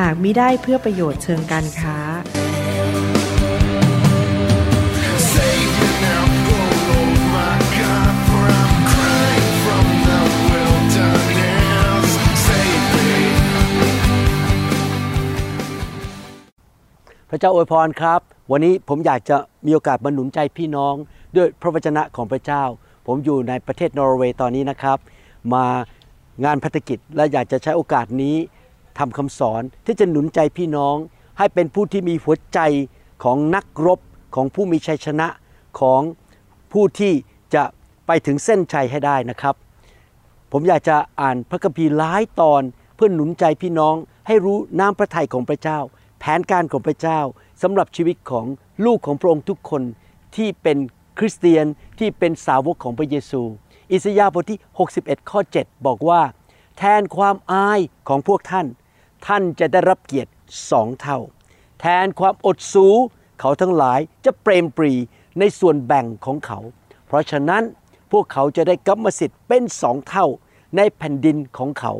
หากมิได้เพื่อประโยชน์เชิงการค้า พระเจ้าอวยพรครับ วันนี้ผมอยากจะมีโอกาสมาหนุนใจพี่น้อง ด้วยพระวจนะของพระเจ้า ผมอยู่ในประเทศนอร์เวย์ตอนนี้นะครับ มางานพัฒกิจและอยากจะใช้โอกาสนี้ ทำคำสอนที่จะหนุนใจพี่น้อง ให้เป็นผู้ที่มีหัวใจของนักรบของผู้มีชัยชนะของผู้ที่จะไปถึงเส้นชัยให้ได้นะครับ ผมอยากจะอ่านพระคัมภีร์หลายตอนเพื่อหนุนใจพี่น้อง ให้รู้น้ำพระทัยของพระเจ้า แผนการของพระเจ้าสำหรับชีวิตของลูกของพระองค์ทุกคนที่เป็นคริสเตียนที่เป็นสาวกของพระเยซู อิสยาห์บทที่ 61 ข้อ 7 บอกว่า แทนความอายของพวกท่าน ท่านจะได้รับเกียรติสองเท่า แทนความอดสูเขาทั้งหลายจะเปรมปรีในส่วนแบ่งของเขา เพราะฉะนั้นพวกเขาจะได้กรรมสิทธิ์เป็นสองเท่าในแผ่นดินของเขา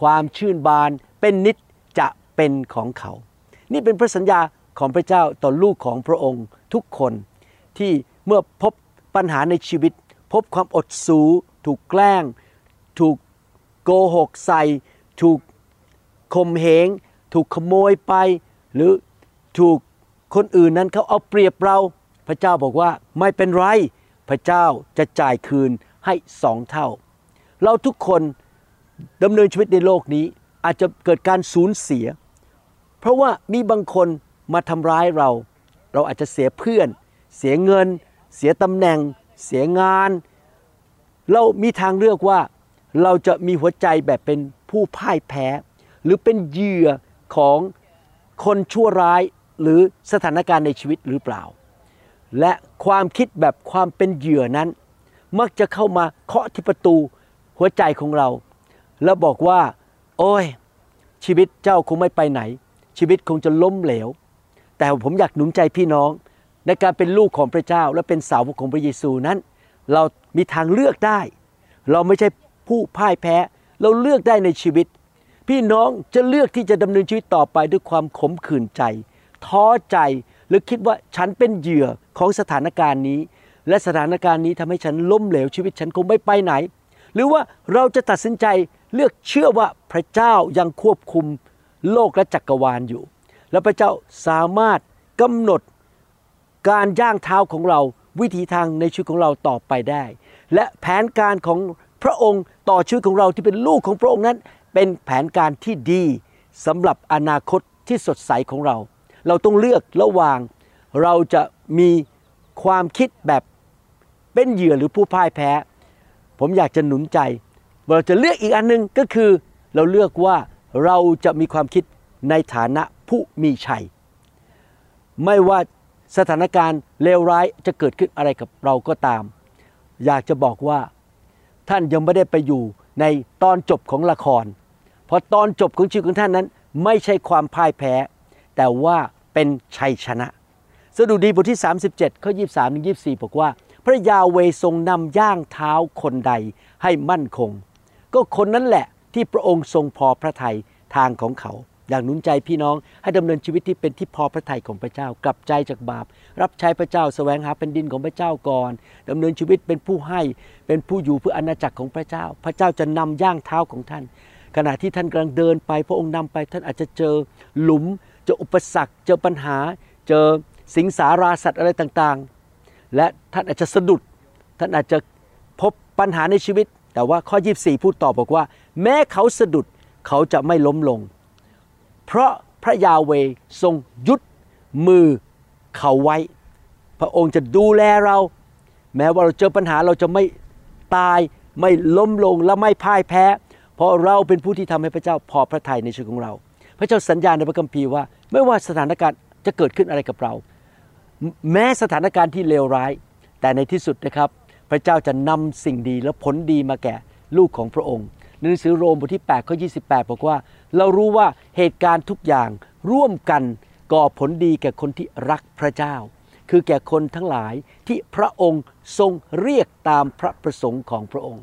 ความชื่นบานเป็นนิจจะเป็นของเขา นี่เป็นพระสัญญาของพระเจ้าต่อลูกของพระองค์ทุกคนที่เมื่อพบปัญหาในชีวิต พบความอดสูถูกแกล้ง ถูกโกหกใส่ ถูก ข่มเหงถูกขโมยไป หรือถูกคนอื่นนั้นเขาเอาเปรียบเรา พระเจ้าบอกว่าไม่เป็นไร พระเจ้าจะจ่ายคืนให้สองเท่า เราทุกคนดำเนินชีวิตในโลกนี้อาจจะเกิดการสูญเสีย เพราะว่ามีบางคนมาทำร้ายเรา เราอาจจะเสียเพื่อน เสียเงิน เสียตำแหน่ง เสียงาน เรามีทางเลือกว่าเราจะมีหัวใจแบบเป็นผู้พ่ายแพ้ หรือเป็นเหยื่อของคนชั่วร้ายหรือสถานการณ์ในชีวิตหรือเปล่า และความคิดแบบความเป็นเหยื่อนั้น มักจะเข้ามาเคาะที่ประตูหัวใจของเรา แล้วบอกว่า โอ้ย ชีวิตเจ้าคงไม่ไปไหน ชีวิตคงจะล้มเหลว แต่ผมอยากหนุนใจพี่น้อง ในการเป็นลูกของพระเจ้าและเป็นสาวกของพระเยซูนั้น เรามีทางเลือกได้ เราไม่ใช่ผู้พ่ายแพ้ เราเลือกได้ในชีวิต พี่น้องจะเลือกที่จะดำเนินชีวิตต่อไปด้วยความขมขื่นใจ ท้อใจ หรือคิดว่าฉันเป็นเหยื่อของสถานการณ์นี้ และสถานการณ์นี้ทำให้ฉันล้มเหลวชีวิตฉันคงไม่ไปไหน หรือว่าเราจะตัดสินใจเลือกเชื่อว่าพระเจ้ายังควบคุมโลกและจักรวาลอยู่ และพระเจ้าสามารถกำหนดการย่างเท้าของเราวิถีทางในชีวิตของเราต่อไปได้ และแผนการของพระองค์ต่อชีวิตของเราที่เป็นลูกของพระองค์นั้น เป็นแผนการที่ดีสำหรับอนาคตที่สดใสของเรา เราต้องเลือกระหว่างเราจะมีความคิดแบบเป็นเหยื่อหรือผู้พ่ายแพ้ ผมอยากจะหนุนใจ เราจะเลือกอีกอันหนึงก็คือ เราเลือกว่าเราจะมีความคิดในฐานะผู้มีชัย ไม่ว่าสถานการณ์เลวร้ายจะเกิดขึ้นอะไรกับเราก็ตาม อยากจะบอกว่าท่านยังไม่ได้ไปอยู่ ในตอนจบของละคร เพราะตอนจบของชีวิตของท่านนั้น ไม่ใช่ความพ่ายแพ้ แต่ว่าเป็นชัยชนะ สดุดีบทที่ 37ข้อ23ถึง24 บอกว่า พระยาเวทรงนำย่างเท้าคนใดให้มั่นคง ก็คนนั้นแหละที่พระองค์ทรงพอพระทัยทางของเขา อยากหนุนใจพี่น้องให้ดำเนินชีวิตที่เป็นที่พอพระทัยของพระเจ้า กลับใจจากบาป รับใช้พระเจ้าแสวงหาแผ่นดินของพระเจ้าก่อนดำเนินชีวิตเป็นผู้ให้เป็นผู้อยู่เพื่ออาณาจักรของพระเจ้า พระเจ้าจะนำย่างเท้าของท่าน ขณะที่ท่านกำลังเดินไป พระองค์นำไปท่านอาจจะเจอหลุม เจออุปสรรค เจอปัญหา เจอสิงสาราสัตว์อะไรต่างๆ และท่านอาจจะสะดุด ท่านอาจจะพบปัญหาในชีวิต แต่ว่าข้อ 24 พูดต่อบอกว่า แม้เขาสะดุดเขาจะไม่ล้มลง เพราะพระยาเวทรงยุดมือเขาไว้ พระองค์จะดูแลเรา แม้ว่าเราเจอปัญหาเราจะไม่ตายไม่ล้มลงและไม่พ่ายแพ้ เพราะเราเป็นผู้ที่ทำให้พระเจ้าพอพระทัยในชีวิตของเรา พระเจ้าสัญญาในพระคัมภีร์ว่า ไม่ว่าสถานการณ์จะเกิดขึ้นอะไรกับเรา แม้สถานการณ์ที่เลวร้าย แต่ในที่สุดนะครับ พระเจ้าจะนำสิ่งดีและผลดีมาแก่ลูกของพระองค์ในหนังสือโรมบทที่8ข้อ28 บอกว่า เรารู้ว่าเหตุการณ์ทุกอย่างร่วมกันก่อผลดีแก่คนที่รักพระเจ้า คือแก่คนทั้งหลายที่พระองค์ทรงเรียกตามพระประสงค์ของพระองค์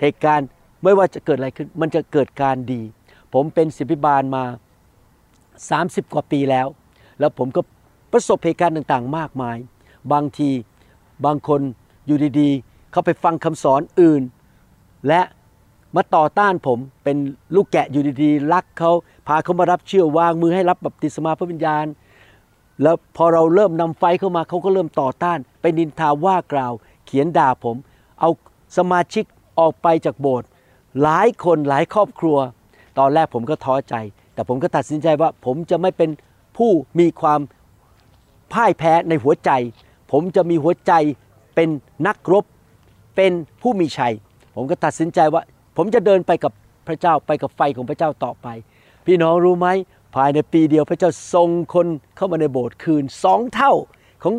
เหตุการณ์ไม่ว่าจะเกิดอะไรขึ้น มันจะเกิดการดี ผมเป็นศิบิบาลมา 30 กว่าปีแล้ว แล้วผมก็ประสบเหตุการณ์ต่างๆ มากมาย บางทีบางคนอยู่ดีๆ เขาไปฟังคำสอนอื่น และ มาต่อต้านผมเป็นลูกแกะอยู่ดีๆรักเขาพาเขามารับเชื่อวางมือให้รับบัพติศมาพระวิญญาณ แล้วพอเราเริ่มนำไฟเข้ามาเขาก็เริ่มต่อต้าน ไปนินทาว่ากล่าว เขียนด่าผม เอาสมาชิกออกไปจากโบสถ์หลายคนหลายครอบครัว ตอนแรกผมก็ท้อใจ แต่ผมก็ตัดสินใจว่าผมจะไม่เป็นผู้มีความพ่ายแพ้ในหัวใจ ผมจะมีหัวใจเป็นนักรบเป็นผู้มีชัย ผมก็ตัดสินใจว่า ผมจะเดินไปกับพระเจ้าไปกับไฟของพระเจ้าต่อไป พี่น้องรู้ไหมภายในปีเดียวพระเจ้าส่งคนเข้ามาในโบสถ์คืนสองเท่าของ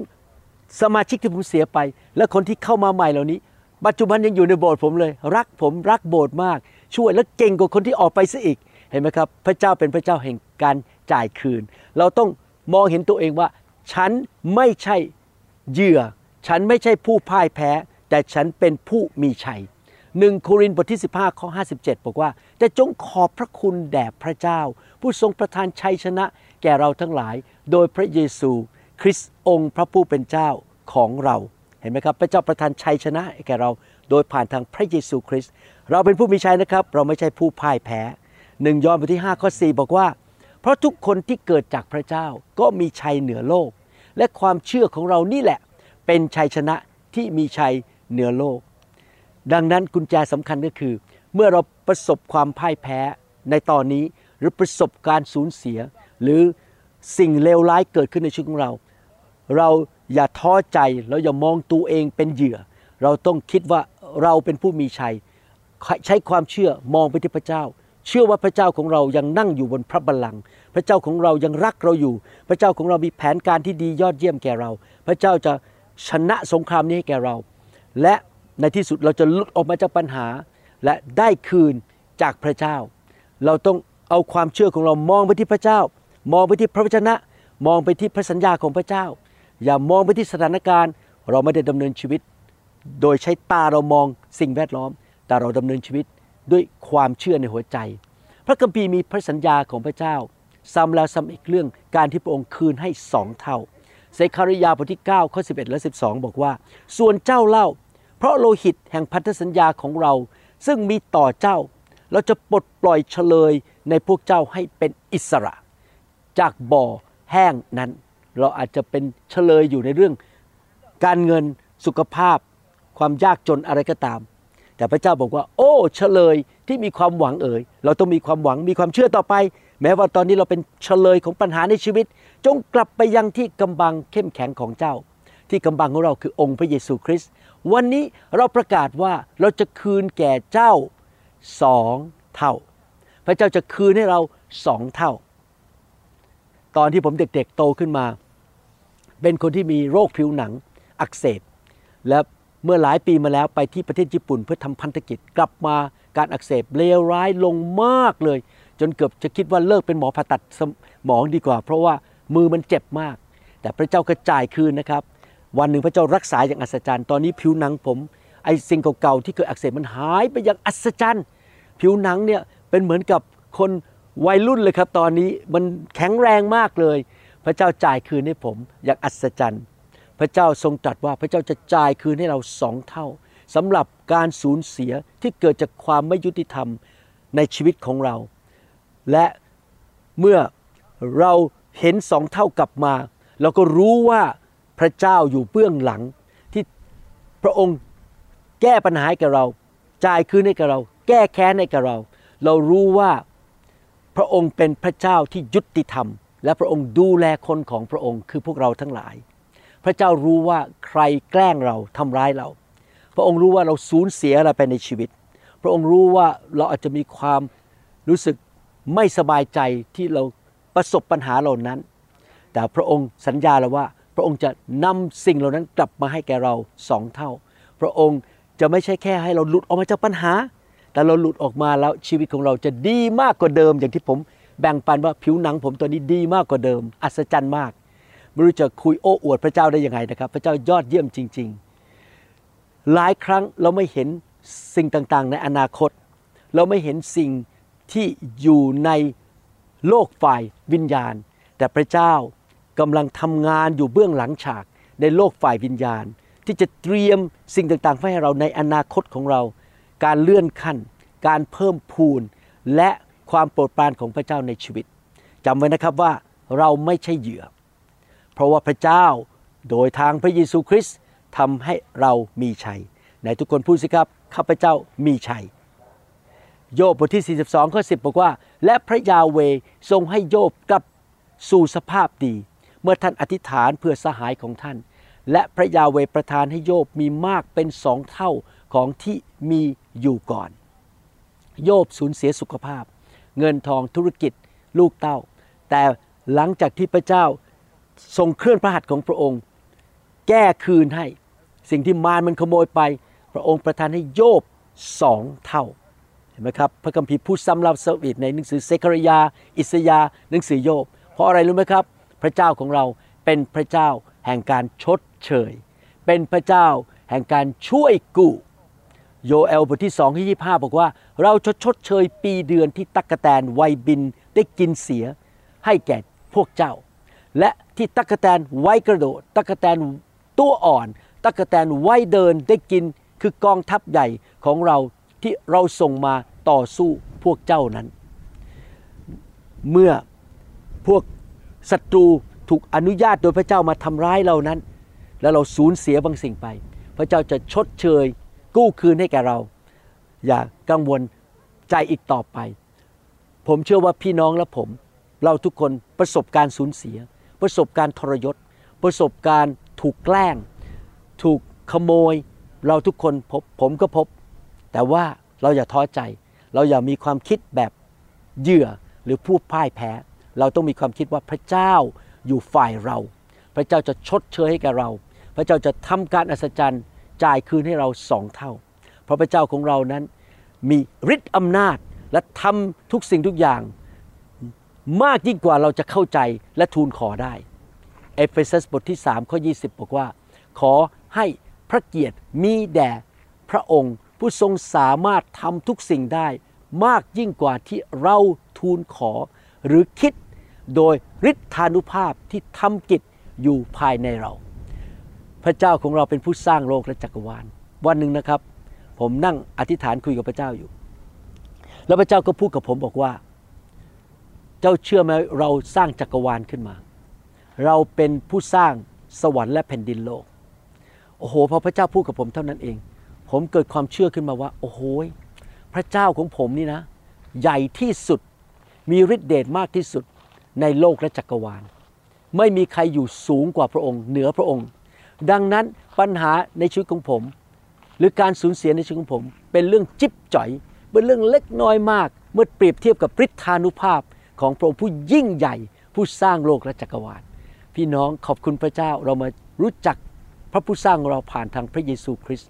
สมาชิกที่ผมเสียไป และคนที่เข้ามาใหม่เหล่านี้ ปัจจุบันยังอยู่ในโบสถ์ผมเลย รักผมรักโบสถ์มาก ช่วยและเก่งกว่าคนที่ออกไปซะอีกเห็นไหมครับ พระเจ้าเป็นพระเจ้าแห่งการจ่ายคืน เราต้องมองเห็นตัวเองว่า ฉันไม่ใช่เหยื่อ ฉันไม่ใช่ผู้พ่ายแพ้ แต่ฉันเป็นผู้มีชัย หนึ่งโครินธ์บทที่ 15 ข้อ 57 บอกว่า แต่จงขอบพระคุณแด่พระเจ้า ผู้ทรงประทานชัยชนะ แก่เราทั้งหลาย โดยพระเยซู คริสต์องค์พระผู้เป็นเจ้าของเรา เห็นไหมครับ พระเจ้าประทานชัยชนะแก่เรา โดยผ่านทางพระเยซูคริสต์ เราเป็นผู้มีชัยนะครับ เราไม่ใช่ผู้พ่ายแพ้หนึ่งยอห์นบทที่5ข้อ4บอกว่า เพราะทุกคนที่เกิดจากพระเจ้าก็มีชัยเหนือโลก และความเชื่อของเรานี่แหละ เป็นชัยชนะที่มีชัยเหนือโลก ดังนั้นกุญแจสำคัญก็คือ เมื่อเราประสบความพ่ายแพ้ในตอนนี้ หรือประสบการสูญเสีย หรือสิ่งเลวร้ายเกิดขึ้นในชีวิตของเรา เราอย่าท้อใจแล้วอย่ามองตัวเองเป็นเหยื่อ เราต้องคิดว่าเราเป็นผู้มีชัย ใช้ความเชื่อมองไปที่พระเจ้า เชื่อว่าพระเจ้าของเรายังนั่งอยู่บนพระบัลลังก์พระเจ้าของเรายังรักเราอยู่ พระเจ้าของเรามีแผนการที่ดียอดเยี่ยมแก่เรา พระเจ้าจะชนะสงครามนี้ให้แก่เรา และ ในที่สุดเราจะหลุดออกมาจากปัญหา และได้คืนจากพระเจ้า เราต้องเอาความเชื่อของเรามองไปที่พระเจ้า มองไปที่พระวจนะ มองไปที่พระสัญญาของพระเจ้า อย่ามองไปที่สถานการณ์ เราไม่ได้ดำเนินชีวิต โดยใช้ตาเรามองสิ่งแวดล้อม แต่เราดำเนินชีวิตด้วยความเชื่อในหัวใจ พระคัมภีร์มีพระสัญญาของพระเจ้าซ้ำแล้วซ้ำอีกเรื่องการที่พระองค์คืนให้สองเท่าเซคาริยาบทที่9ข้อ11 และ 12 บอกว่า ส่วนเจ้าเล่า เพราะโลหิตแห่งพันธสัญญาของเรา ซึ่งมีต่อเจ้า เราจะปลดปล่อยเฉลยในพวกเจ้าให้เป็นอิสระ จากบ่อแห้งนั้น เราอาจจะเป็นเฉลยอยู่ในเรื่อง การเงินสุขภาพ ความยากจนอะไรก็ตาม แต่พระเจ้าบอกว่า โอ้เฉลยที่มีความหวังเอ่ยเราต้องมีความหวังมีความเชื่อต่อไป แม้ว่าตอนนี้เราเป็นเฉลยของปัญหาในชีวิต จงกลับไปยังที่กำบังเข้มแข็งของเจ้า ที่กำบังของเราคือองค์พระเยซูคริสต์ วันนี้เราประกาศว่าเราจะคืนแก่เจ้าสองเท่า พระเจ้าจะคืนให้เราสองเท่า ตอนที่ผมเด็กๆโตขึ้นมา เป็นคนที่มีโรคผิวหนังอักเสบ และเมื่อหลายปีมาแล้วไปที่ประเทศญี่ปุ่นเพื่อทำพันธกิจกลับมาการอักเสบเลวร้ายลงมากเลย จนเกือบจะคิดว่าเลิกเป็นหมอผ่าตัดสมองดีกว่า เพราะว่ามือมันเจ็บมาก แต่พระเจ้าก็จ่ายคืนนะครับ วันหนึ่งพระเจ้ารักษาอย่างอัศจรรย์ ตอนนี้ผิวหนังผมไอ้สิ่งเก่าๆที่เคยอักเสบมันหายไปอย่างอัศจรรย์ ผิวหนังเนี่ยเป็นเหมือนกับคนวัยรุ่นเลยครับ ตอนนี้มันแข็งแรงมากเลย พระเจ้าจ่ายคืนให้ผมอย่างอัศจรรย์ พระเจ้าทรงตรัสว่าพระเจ้าจะจ่ายคืนให้เราสองเท่าสำหรับการสูญเสียที่เกิดจากความไม่ยุติธรรมในชีวิตของเรา และเมื่อเราเห็นสองเท่ากลับมา เราก็รู้ว่า พระเจ้าอยู่เบื้องหลัง ที่พระองค์แก้ปัญหาให้กับเรา จ่ายคืนให้กับเรา แก้แค้นให้กับเรา เรารู้ว่าพระองค์เป็นพระเจ้าที่ยุติธรรม และพระองค์ดูแลคนของพระองค์คือพวกเราทั้งหลาย พระเจ้ารู้ว่าใครแกล้งเราทำร้ายเรา พระองค์รู้ว่าเราสูญเสียอะไรไปในชีวิต พระองค์รู้ว่าเราอาจจะมีความรู้สึกไม่สบายใจที่เราประสบปัญหาเหล่านั้น แต่พระองค์สัญญาแล้วว่า พระองค์จะนำสิ่งเหล่านั้นกลับมาให้แก่เราสองเท่า พระองค์จะไม่ใช่แค่ให้เราหลุดออกมาจากปัญหา แต่เราหลุดออกมาแล้วชีวิตของเราจะดีมากกว่าเดิม อย่างที่ผมแบ่งปันว่าผิวหนังผมตัวนี้ดีมากกว่าเดิม อัศจรรย์มากไม่รู้จะคุยโอ้อวดพระเจ้าได้ยังไงนะครับ พระเจ้ายอดเยี่ยมจริง ๆ หลายครั้งเราไม่เห็นสิ่งต่างๆ ในอนาคต เราไม่เห็นสิ่งที่อยู่ในโลกฝ่ายวิญญาณ แต่พระเจ้า กำลังทำงานอยู่เบื้องหลังฉากในโลกฝ่ายวิญญาณ ที่จะเตรียมสิ่งต่างๆ ให้เราในอนาคตของเรา การเลื่อนขั้น การเพิ่มพูน และความโปรดปรานของพระเจ้าในชีวิตจำไว้นะครับว่าเราไม่ใช่เหยื่อ เพราะว่าพระเจ้าโดยทางพระเยซูคริสต์ทำให้เรามีชัยไหนทุกคนพูดสิครับข้าพเจ้ามีชัย โยบบทที่ 42ข้อ10 บอกว่า และพระยาเวทรงให้โยบกลับสู่สภาพดี เมื่อท่านอธิษฐานเพื่อสหายของท่าน และพระยาเวประทานให้โยบมีมากเป็นสองเท่าของที่มีอยู่ก่อน โยบสูญเสียสุขภาพ เงินทองธุรกิจลูกเต้า แต่หลังจากที่พระเจ้าทรงเคลื่อนพระหัตถ์ของพระองค์ แก้คืนให้ สิ่งที่มารมันขโมยไป พระองค์ประทานให้โยบสองเท่าเห็นไหมครับพระคัมภีร์พูดซ้ำเล่าซ้ำอีกในหนังสือเซคารยา อิสยาห์หนังสือโยบ เพราะอะไรรู้ไหมครับ พระเจ้าของเราเป็นพระเจ้าแห่งการชดเชย เป็นพระเจ้าแห่งการช่วยกู้ โยเอลบทที่2ที่25บอกว่า เราจะชดเชยปีเดือนที่ตักกแตนวัยบินได้กินเสียให้แก่พวกเจ้า และที่ตักกแตนไว้กระโดด ตักกแตนตัวอ่อน ตักกแตนไว้เดินได้กินคือกองทัพใหญ่ของเราที่เราส่งมาต่อสู้พวกเจ้านั้น เมื่อพวก ศัตรูถูกอนุญาตโดยพระเจ้ามาทำร้ายเรานั้น แล้วเราสูญเสียบางสิ่งไป พระเจ้าจะชดเชย กู้คืนให้แก่เรา อย่ากังวลใจอีกต่อไป ผมเชื่อว่าพี่น้องและผม เราทุกคนประสบการสูญเสีย ประสบการทรยศ ประสบการถูกแกล้ง ถูกขโมย เราทุกคนพบผมก็พบ แต่ว่าเราอย่าท้อใจ เราอย่ามีความคิดแบบเหยื่อหรือผู้พ่ายแพ้ เราต้องมีความคิดว่าพระเจ้าอยู่ฝ่ายเรา พระเจ้าจะชดเชยให้แก่เรา พระเจ้าจะทำการอัศจรรย์จ่ายคืนให้เราสองเท่า เพราะพระเจ้าของเรานั้นมีฤทธิ์อำนาจและทำทุกสิ่งทุกอย่าง มากยิ่งกว่าเราจะเข้าใจและทูลขอได้ เอเฟซัสบทที่3ข้อ20 บอกว่า ขอให้พระเกียรติมีแด่พระองค์ผู้ทรงสามารถทำทุกสิ่งได้ มากยิ่งกว่าที่เราทูลขอ หรือคิด โดยฤทธานุภาพที่ทำกิจอยู่ภายในเรา พระเจ้าของเราเป็นผู้สร้างโลกและจักรวาล วันหนึ่งนะครับ ผมนั่งอธิษฐานคุยกับพระเจ้าอยู่ แล้วพระเจ้าก็พูดกับผมบอกว่า เจ้าเชื่อไหมเราสร้างจักรวาลขึ้นมา เราเป็นผู้สร้างสวรรค์และแผ่นดินโลก โอ้โหพอพระเจ้าพูดกับผมเท่านั้นเอง ผมเกิดความเชื่อขึ้นมาว่า โอ้โหพระเจ้าของผมนี่นะ ใหญ่ที่สุดมีฤทธิเดชมากที่สุด ในโลกและจักรวาล ไม่มีใครอยู่สูงกว่าพระองค์ เหนือพระองค์ ดังนั้นปัญหาในชีวิตของผม หรือการสูญเสียในชีวิตของผม เป็นเรื่องจิ๊บจ่อย เป็นเรื่องเล็กน้อยมาก เมื่อเปรียบเทียบกับฤทธานุภาพของพระองค์ผู้ยิ่งใหญ่ ผู้สร้างโลกและจักรวาล พี่น้องขอบคุณพระเจ้าเรามารู้จักพระผู้สร้างเราผ่านทางพระเยซูคริสต์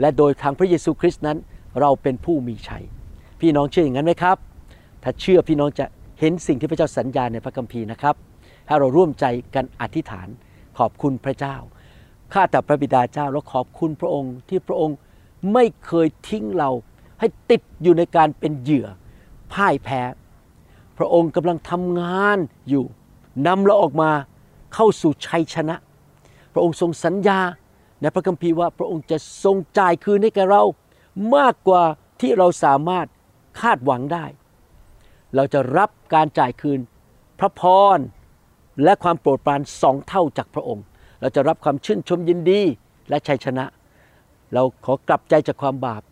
และโดยทางพระเยซูคริสต์นั้น เราเป็นผู้มีชัย พี่น้องเชื่ออย่างนั้นไหมครับ ถ้าเชื่อพี่น้องจะ เห็นสิ่งที่พระเจ้าสัญญาในพระคัมภีร์นะครับให้เราร่วมใจกันอธิษฐานขอบคุณพระเจ้า ข้าแต่พระบิดาเจ้าแล้วขอบคุณพระองค์ที่พระองค์ไม่เคยทิ้งเราให้ติดอยู่ในการเป็นเหยื่อพ่ายแพ้ พระองค์กำลังทำงานอยู่นำเราออกมาเข้าสู่ชัยชนะ พระองค์ทรงสัญญาในพระคัมภีร์ว่าพระองค์จะทรงจ่ายคืนให้แก่เรา มากกว่าที่เราสามารถคาดหวังได้ เราจะรับการจ่ายคืนพระพรและความโปรดปรานสองเท่าจากพระองค์ เราจะรับความชื่นชมยินดีและชัยชนะ เราขอกลับใจจากความบาป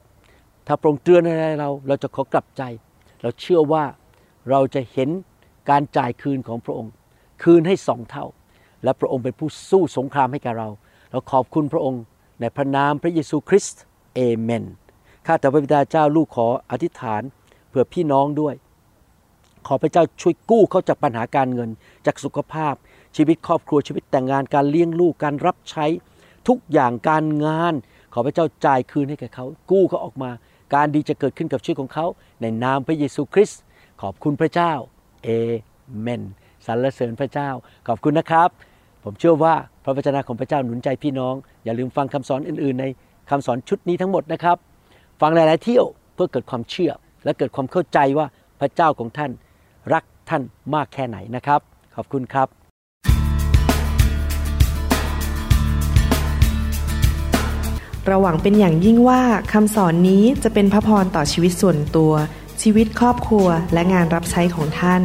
ถ้าพระองค์เตือนอะไรเรา เราจะขอกลับใจ เราเชื่อว่าเราจะเห็นการจ่ายคืนของพระองค์ คืนให้สองเท่า และพระองค์เป็นผู้สู้สงครามให้แก่เรา เราขอบคุณพระองค์ในพระนามพระเยซูคริสต์เอเมน ข้าแต่พระบิดาเจ้าลูกขออธิษฐานเพื่อพี่น้องด้วย ขอพระเจ้าช่วยกู้เขาจากปัญหาการเงิน จากสุขภาพ ชีวิตครอบครัวชีวิตแต่งงานการเลี้ยงลูกการรับใช้ ทุกอย่างการงาน ขอพระเจ้าจ่ายคืนให้แก่เขา กู้เขาออกมา การดีจะเกิดขึ้นกับชีวิตของเขา ในนามพระเยซูคริสต์ขอบคุณพระเจ้าเอเมนสรรเสริญพระเจ้า ขอบคุณนะครับ ผมเชื่อว่าพระวจนะของพระเจ้าหนุนใจพี่น้อง อย่าลืมฟังคำสอนอื่น ๆ ในคำสอนชุดนี้ทั้งหมดนะครับ ฟังหลาย ๆ เที่ยวเพื่อเกิดความเชื่อและเกิดความเข้าใจว่าพระเจ้าของท่าน รักท่านมากแค่ไหนนะครับ ขอบคุณครับเราหวังเป็นอย่างยิ่งว่าคำสอนนี้จะเป็นพระพรต่อชีวิตส่วนตัว ชีวิตครอบครัวและงานรับใช้ของท่าน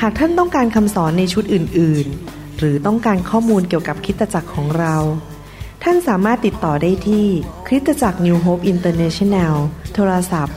หากท่านต้องการคำสอนในชุดอื่น ๆ หรือต้องการข้อมูลเกี่ยวกับคริสตจักรของเรา ท่านสามารถติดต่อได้ที่คริสตจักร New Hope International โทรศัพท์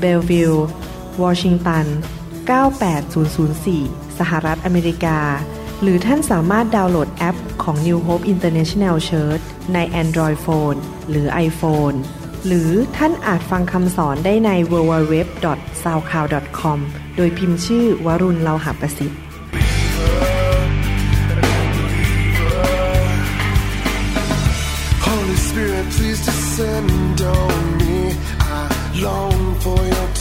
เบลวิลวอชิงตัน 98004 สหรัฐอเมริกา หรือท่านสามารถดาวน์โหลดแอปของ New Hope International Church ใน Android Phone หรือ iPhone หรือท่านอาจฟังคำสอนได้ใน www.soundcloud.com โดยพิมพ์ชื่อวรุณเลาหาประสิทธิ์ please descend on me. Long for your